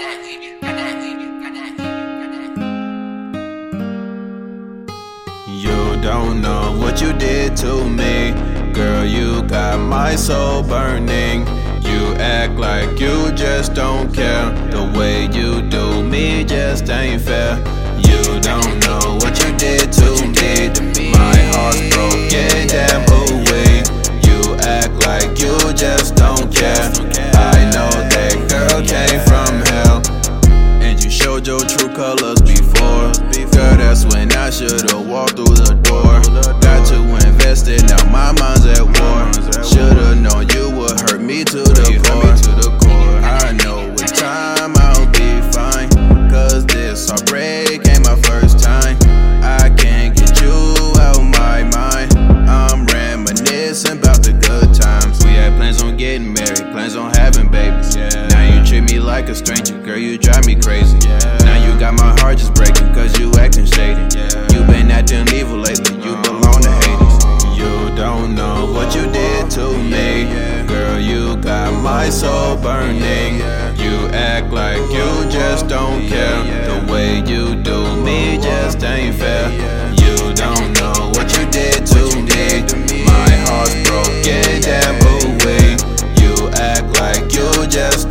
You don't know what you did to me. Girl, you got my soul burning. You act like you just don't care. The way you do me just ain't fair. You don't know what you did to you me. To me. My heart's broken, damn oh, away. You act like you just don't care. Showed your true colors before. Girl, that's when I should've walked through the door. Got too invested, now my mind's at war. Should've known you would hurt me to the core. I know with time I'll be fine. Cause this heartbreak ain't my first time. I can't get you out my mind. I'm reminiscing about the good times. We had plans on getting married, plans on having babies. Now you treat me like a stranger, girl, you drive me crazy. Got my heart just breaking, cause you acting shady. You been acting evil lately, you belong to Hades. You don't know what you did to me. Girl, you got my soul burning. You act like you just don't care. The way you do me just ain't fair. You don't know what you did to me. My heart's broken, damn away. You act like you just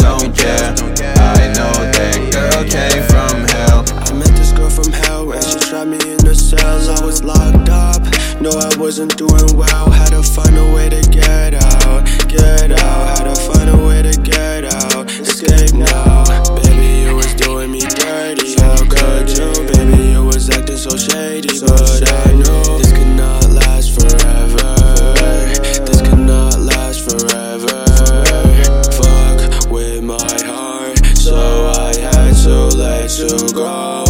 no, I wasn't doing well. Had to find a way to get out, get out. Had to find a way to get out, escape now. Baby, you was doing me dirty. How could you? Baby, you was acting so shady, but I knew this could not last forever. This could not last forever. Fuck with my heart, so I had to let you go.